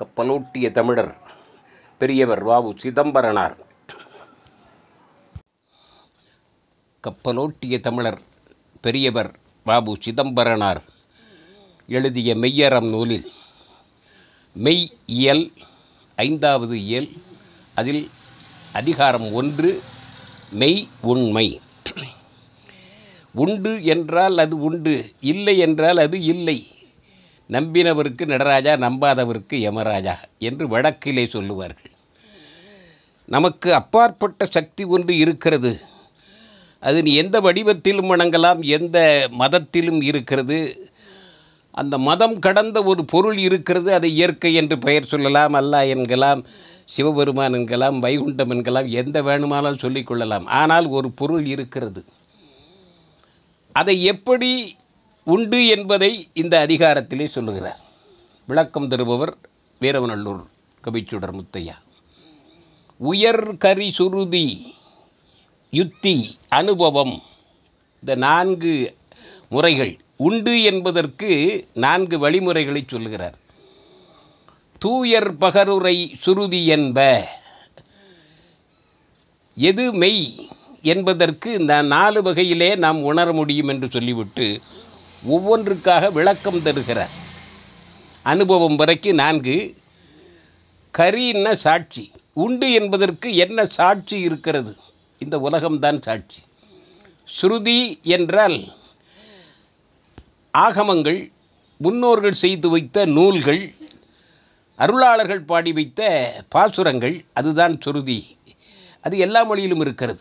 கப்பலோட்டிய தமிழர் பெரியவர் வாவு சிதம்பரனார். கப்பலோட்டிய தமிழர் பெரியவர் வாபு சிதம்பரனார். எழுதிய மெய்யறம் நூலில் மெய் இயல் ஐந்தாவது இயல் அதில் அதிகாரம் ஒன்று மெய் உண்மை. உண்டு என்றால் அது உண்டு இல்லை என்றால் அது இல்லை. நம்பினவருக்கு நடராஜா நம்பாதவருக்கு யமராஜா என்று வடக்கிலே சொல்லுவார்கள். நமக்கு அப்பாற்பட்ட சக்தி ஒன்று இருக்கிறது. அது நீ எந்த வடிவத்திலும் வணங்கலாம் எந்த மதத்திலும் இருக்கிறது. அந்த மதம் கடந்த ஒரு பொருள் இருக்கிறது அதை இயற்கை என்று பெயர் சொல்லலாம் அல்லாஹ் என்கலாம் சிவபெருமான் என்கலாம் வைகுண்டம் என்கலாம் எந்த வேணுமானாலும் சொல்லிக்கொள்ளலாம் ஆனால் ஒரு பொருள் இருக்கிறது. அதை எப்படி உண்டு என்பதை இந்த அதிகாரத்திலே சொல்லுகிறார். விளக்கம் தருபவர் வீரவநல்லூர் கவிச்சுடர் முத்தையா. உயர் கரி சுருதி யுத்தி அனுபவம் இந்த நான்கு முறைகள் உண்டு என்பதற்கு நான்கு வழிமுறைகளை சொல்லுகிறார். தூயர் பகருரை சுருதி என்ப எது மெய் என்பதற்கு இந்த நாலு வகையிலே நாம் உணர முடியும் என்று சொல்லிவிட்டு ஒவ்வொன்றுக்காக விளக்கம் தருகிறார். அனுபவம் வரைக்கும் நான்கு. கரின்ன சாட்சி? உண்டு என்பதற்கு என்ன சாட்சி இருக்கிறது? இந்த உலகம்தான் சாட்சி. ஸ்ருதி என்றால் ஆகமங்கள் முன்னோர்கள் செய்து வைத்த நூல்கள் அருளாளர்கள் பாடி வைத்த பாசுரங்கள் அதுதான் சுருதி அது எல்லா மொழியிலும் இருக்கிறது.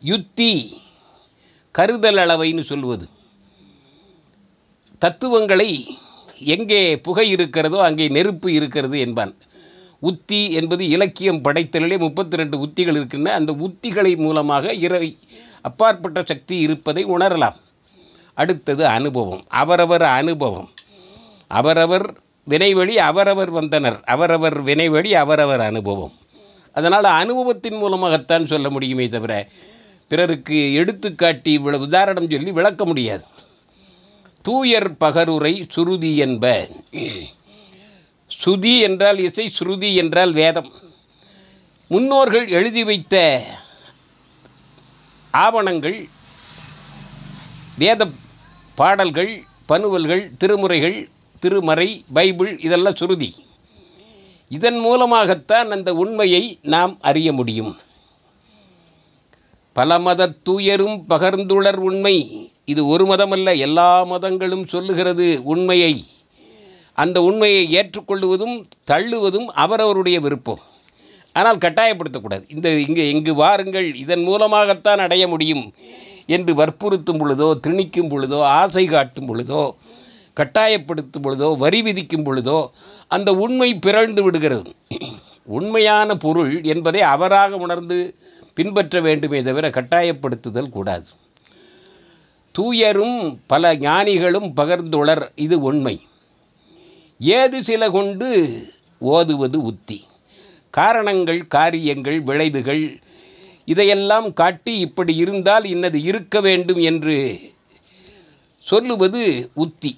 யுத்தி கருதல் அளவைன்னு சொல்வது தத்துவங்களை எங்கே புகை இருக்கிறதோ அங்கே நெருப்பு இருக்கிறது என்பான். உத்தி என்பது இலக்கியம் படைத்தலிலே முப்பத்தி ரெண்டு உத்திகள் இருக்கின்றன. அந்த உத்திகளை மூலமாக இறை அப்பாற்பட்ட சக்தி இருப்பதை உணரலாம். அடுத்தது அனுபவம். அவரவர் அனுபவம். அவரவர் வினைவழி அவரவர் வந்தனர். அவரவர் வினைவழி அவரவர் அனுபவம். அதனால் அனுபவத்தின் மூலமாகத்தான் சொல்ல முடியுமே தவிர பிறருக்கு எடுத்துக்காட்டி இவ்வளவு உதாரணம் சொல்லி விளக்க முடியாது. தூயர் பகருரை சுருதி என்ப சுதி என்றால் இசை சுருதி என்றால் வேதம். முன்னோர்கள் எழுதி வைத்த ஆவணங்கள் வேத பாடல்கள் பனுவல்கள் திருமுறைகள் திருமறை பைபிள் இதெல்லாம் சுருதி. இதன் மூலமாகத்தான் அந்த உண்மையை நாம் அறிய முடியும். பல மத தூயரும் பகர்ந்துளர் உண்மை. இது ஒரு மதமல்ல எல்லா மதங்களும் சொல்லுகிறது உண்மையை. அந்த உண்மையை ஏற்றுக்கொள்ளுவதும் தள்ளுவதும் அவரவருடைய விருப்பம். ஆனால் கட்டாயப்படுத்தக்கூடாது. இந்த இங்கே இங்கு வாருங்கள் இதன் மூலமாகத்தான் அடைய முடியும் என்று வற்புறுத்தும் பொழுதோ திணிக்கும் பொழுதோ ஆசை காட்டும் பொழுதோ கட்டாயப்படுத்தும் பொழுதோ வரி விதிக்கும் பொழுதோ அந்த உண்மை பிறழ்ந்து விடுகிறது. உண்மையான பொருள் என்பதை அவராக உணர்ந்து பின்பற்ற வேண்டுமே தவிர கட்டாயப்படுத்துதல் கூடாது. தூயரும் பல ஞானிகளும் பகர்ந்துளர் இது உண்மை. ஏது சில கொண்டு ஓதுவது உத்தி. காரணங்கள் காரியங்கள் விளைவுகள் இதையெல்லாம் காட்டி இப்படி இருந்தால் இன்னது இருக்க வேண்டும் என்று சொல்லுவது உத்தி.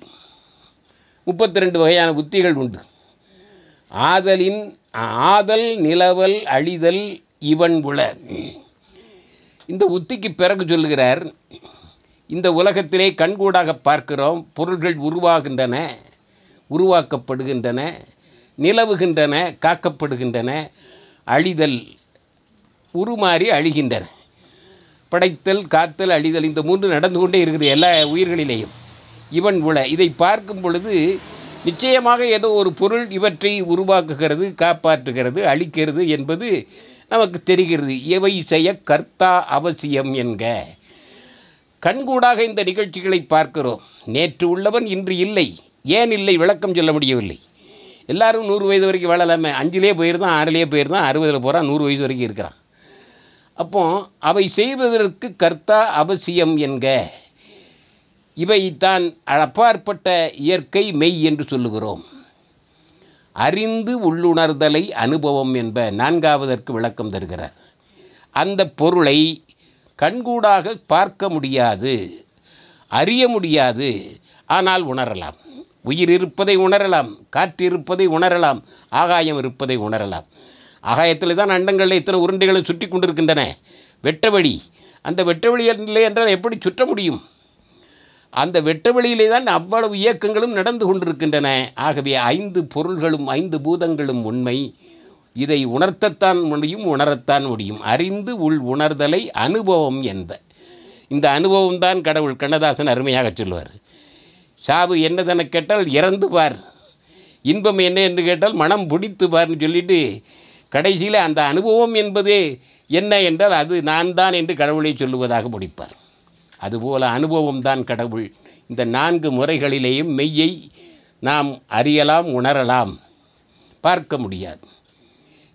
முப்பத்தி ரெண்டு வகையான உத்திகள் உண்டு. ஆதலின் ஆதல் நிலவல் அழிதல் இவன் உள இந்த உத்திக்கு பிறகு சொல்லுகிறார் இந்த உலகத்திலே கண்கூடாக பார்க்கிறோம். பொருள்கள் உருவாகின்றன உருவாக்கப்படுகின்றன நிலவுகின்றன காக்கப்படுகின்றன அழிதல் உருமாறி அழிகின்றன. படைத்தல் காத்தல் அழிதல் இந்த மூன்று நடந்து கொண்டே இருக்குது எல்லா உயிர்களிலேயும். இவன் உல இதை பார்க்கும் பொழுது நிச்சயமாக ஏதோ ஒரு பொருள் இவற்றை உருவாக்குகிறது காப்பாற்றுகிறது அழிக்கிறது என்பது நமக்கு தெரிகிறது. எவை செய்ய கர்த்தா அவசியம் என்க. கண்கூடாக இந்த நிகழ்ச்சிகளை பார்க்கிறோம். நேற்று உள்ளவன் இன்று இல்லை. ஏன் இல்லை? விளக்கம் சொல்ல முடியவில்லை. எல்லாரும் நூறு வயது வரைக்கும் வாழலாமே. அஞ்சிலே போயிருந்தான் ஆறிலே போயிருந்தான் அறுபதில் போகிறான் நூறு வயசு வரைக்கும் இருக்கிறான். அப்போ அவை செய்வதற்கு கர்த்தா அவசியம் என்க. இவை தான் அப்பாற்பட்ட இயற்கை மெய் என்று சொல்லுகிறோம். அறிந்து உள்ளுணர்தலை அனுபவம் என்ப நான்காவதற்கு விளக்கம் தருகிறார். அந்த பொருளை கண்கூடாக பார்க்க முடியாது அறிய முடியாது ஆனால் உணரலாம். உயிர் இருப்பதை உணரலாம் காற்று இருப்பதை உணரலாம் ஆகாயம் இருப்பதை உணரலாம். ஆகாயத்தில் தான் அண்டங்களில் இத்தனை உருண்டைகளும் சுற்றி கொண்டிருக்கின்றன. வெட்டவெளி அந்த வெட்டவெளி இல்லை என்றால் எப்படி சுற்ற முடியும்? அந்த வெட்டவெளியிலே தான் அவ்வளவு இயக்கங்களும் நடந்து கொண்டிருக்கின்றன. ஆகவே ஐந்து பொருள்களும் ஐந்து பூதங்களும் உண்மை. இதை உணர்த்தத்தான் முடியும் உணரத்தான் முடியும். அறிந்து உள் உணர்தலை அனுபவம் என்ப. இந்த அனுபவம் தான் கடவுள் கண்ணதாசன் அருமையாக சொல்லுவார். சாவு என்னதென கேட்டால் இறந்து பார். இன்பம் என்ன என்று கேட்டால் மனம் பிடித்து பார்னு சொல்லிட்டு கடைசியில் அந்த அனுபவம் என்பது என்ன என்றால் அது நான் தான் என்று கடவுளை சொல்லுவதாக முடிப்பார். அதுபோல அனுபவம் தான் கடவுள். இந்த நான்கு முறைகளிலேயும் மெய்யை நாம் அறியலாம் உணரலாம். பார்க்க முடியாது.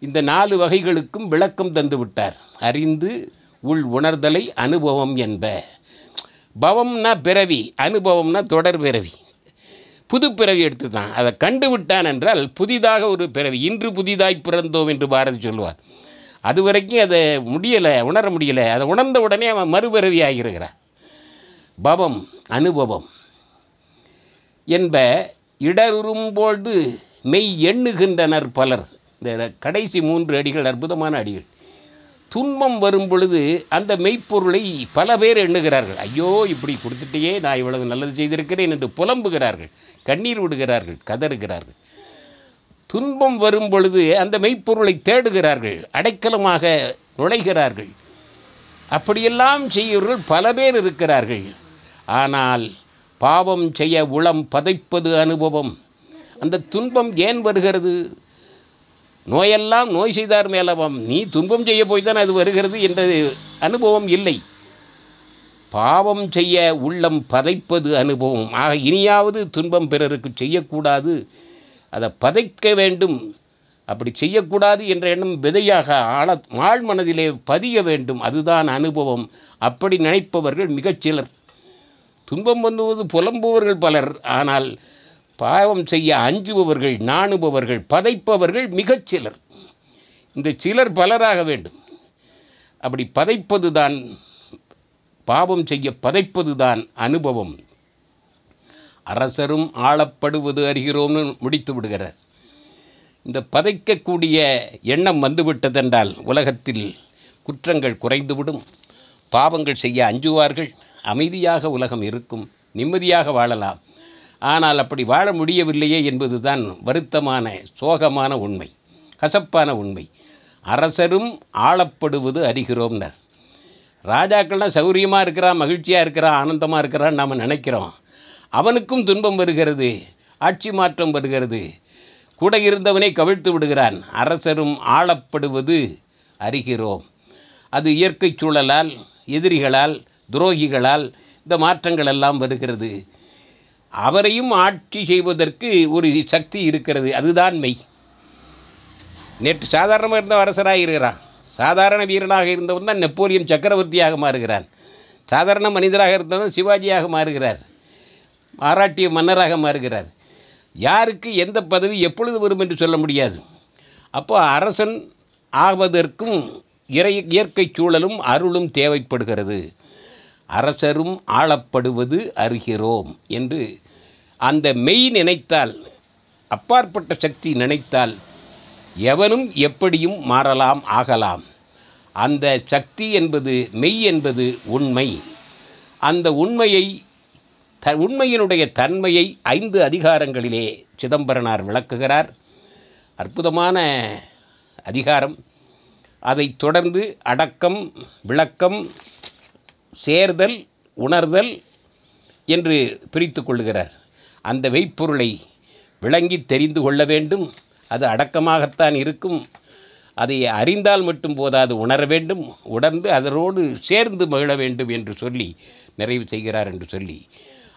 இந்த நாலு வகைகளுக்கும் விளக்கம் தந்துவிட்டார் அறிந்து உள் உணர்தலை அனுபவம் என்ப. பவம்னா பிறவி அனுபவம்னா தொடர் பிறவி. புது பிறவி எடுத்து தான் அதை கண்டுவிட்டான் என்றால் புதிதாக ஒரு பிறவி இன்று புதிதாய் பிறந்தோம் என்று பாரதி சொல்லுவார். அது வரைக்கும் அதை முடியலை உணர முடியலை. அதை உணர்ந்த உடனே அவன் மறுபிறவி ஆகியிருக்கிறான் பவம் அனுபவம் என்ப இடருறும்போது மெய் எண்ணுகின்றனர் பலர். இந்த கடைசி மூன்று அடிகள் அற்புதமான அடிகள். துன்பம் வரும் பொழுது அந்த மெய்ப்பொருளை பல பேர் எண்ணுகிறார்கள். ஐயோ இப்படி கொடுத்துட்டே நான் இவ்வளவு நல்லது செய்திருக்கிறேன் என்று புலம்புகிறார்கள். கண்ணீர் விடுகிறார்கள் கதறுகிறார்கள். துன்பம் வரும் பொழுது அந்த மெய்ப்பொருளை தேடுகிறார்கள் அடைக்கலமாக நுழைகிறார்கள். அப்படியெல்லாம் செய்யவர்கள் பல பேர் இருக்கிறார்கள். ஆனால் பாவம் செய்ய உளம் பதைப்பது அனுபவம். அந்த துன்பம் ஏன் வருகிறது? நோயெல்லாம் நோய் செய்தார் மேலவம். நீ துன்பம் செய்ய போய் தான் அது வருகிறது என்ற அனுபவம் இல்லை. பாவம் செய்ய உள்ளம் பதைப்பது அனுபவம். ஆக இனியாவது துன்பம் பிறருக்கு செய்யக்கூடாது. அதை பதைக்க வேண்டும். அப்படி செய்யக்கூடாது என்ற எண்ணம் விதையாக ஆழ ஆழ் மனதிலே பதிய வேண்டும். அதுதான் அனுபவம். அப்படி நினைப்பவர்கள் மிகச்சிலர். துன்பம் பண்ணுவது புலம்புவர்கள் பலர். ஆனால் பாவம் செய்ய அஞ்சுபவர்கள் நாணுபவர்கள் பதைப்பவர்கள் மிகச் சிலர். இந்த சிலர் பலராக வேண்டும். அப்படி பதைப்பது தான் பாவம் செய்ய பதைப்பது தான் அனுபவம். அரசரும் ஆளப்படுவது அறிகிறோம்னு முடித்து விடுகிறார். இந்த பதைக்கக்கூடிய எண்ணம் வந்துவிட்டதென்றால் உலகத்தில் குற்றங்கள் குறைந்துவிடும். பாவங்கள் செய்ய அஞ்சுவார்கள். அமைதியாக உலகம் இருக்கும். நிம்மதியாக வாழலாம். ஆனால் அப்படி வாழ முடியவில்லையே என்பதுதான் வருத்தமான சோகமான உண்மை கசப்பான உண்மை. அரசரும் ஆளப்படுவது அறிகிறோம்னர். ராஜாக்கள்லாம் சௌரியமாக இருக்கிறான் மகிழ்ச்சியாக இருக்கிறான் ஆனந்தமாக இருக்கிறான் நாம் நினைக்கிறோம். அவனுக்கும் துன்பம் வருகிறது ஆட்சி மாற்றம் வருகிறது. கூட இருந்தவனை கவிழ்த்து விடுகிறான். அரசரும் ஆளப்படுவது அறிகிறோம். அது இயற்கை சூழலால் எதிரிகளால் துரோகிகளால் இந்த மாற்றங்கள் எல்லாம் வருகிறது. அவரையும் ஆட்சி செய்வதற்கு ஒரு சக்தி இருக்கிறது. அதுதான் மெய். நேற்று சாதாரணமாக இருந்த அரசராக இருக்கிறான் சாதாரண வீரனாக இருந்தவன் தான் நெப்போலியன் சக்கரவர்த்தியாக மாறுகிறான். சாதாரண மனிதராக இருந்தவன் சிவாஜியாக மாறுகிறார். மாராட்டிய மன்னராக மாறுகிறார். யாருக்கு எந்த பதவி எப்பொழுது வரும் என்று சொல்ல முடியாது. அப்போ அரசன் ஆவதற்கும் இறை இயற்கை சூழலும் அருளும் தேவைப்படுகிறது. அரசரும் ஆளப்படுவது அறிகிறோம் என்று அந்த மெய் நினைத்தால் அப்பாற்பட்ட சக்தி நினைத்தால் எவனும் எப்படியும் மாறலாம் ஆகலாம். அந்த சக்தி என்பது மெய் என்பது உண்மை. அந்த உண்மையை த உண்மையினுடைய தன்மையை ஐந்து அதிகாரங்களிலே சிதம்பரனார் விளக்குகிறார். அற்புதமான அதிகாரம். அதைத் தொடர்ந்து அடக்கம் விளக்கம் சேர்தல் உணர்தல் என்று பிரித்து கொள்ளுகிறார் அந்த மெய்ப்பொருளை விளங்கி தெரிந்து கொள்ள வேண்டும். அது அடக்கமாகத்தான் இருக்கும். அதை அறிந்தால் மட்டும் போதாது உணர வேண்டும். உணர்ந்து அதனோடு சேர்ந்து மகிழ வேண்டும் என்று சொல்லி நிறைவு செய்கிறார் என்று சொல்லி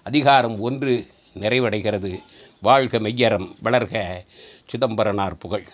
அதிகாரம் ஒன்று நிறைவடைகிறது. வாழ்க மெய்யரம் வளர்க சிதம்பரனார் புகழ்.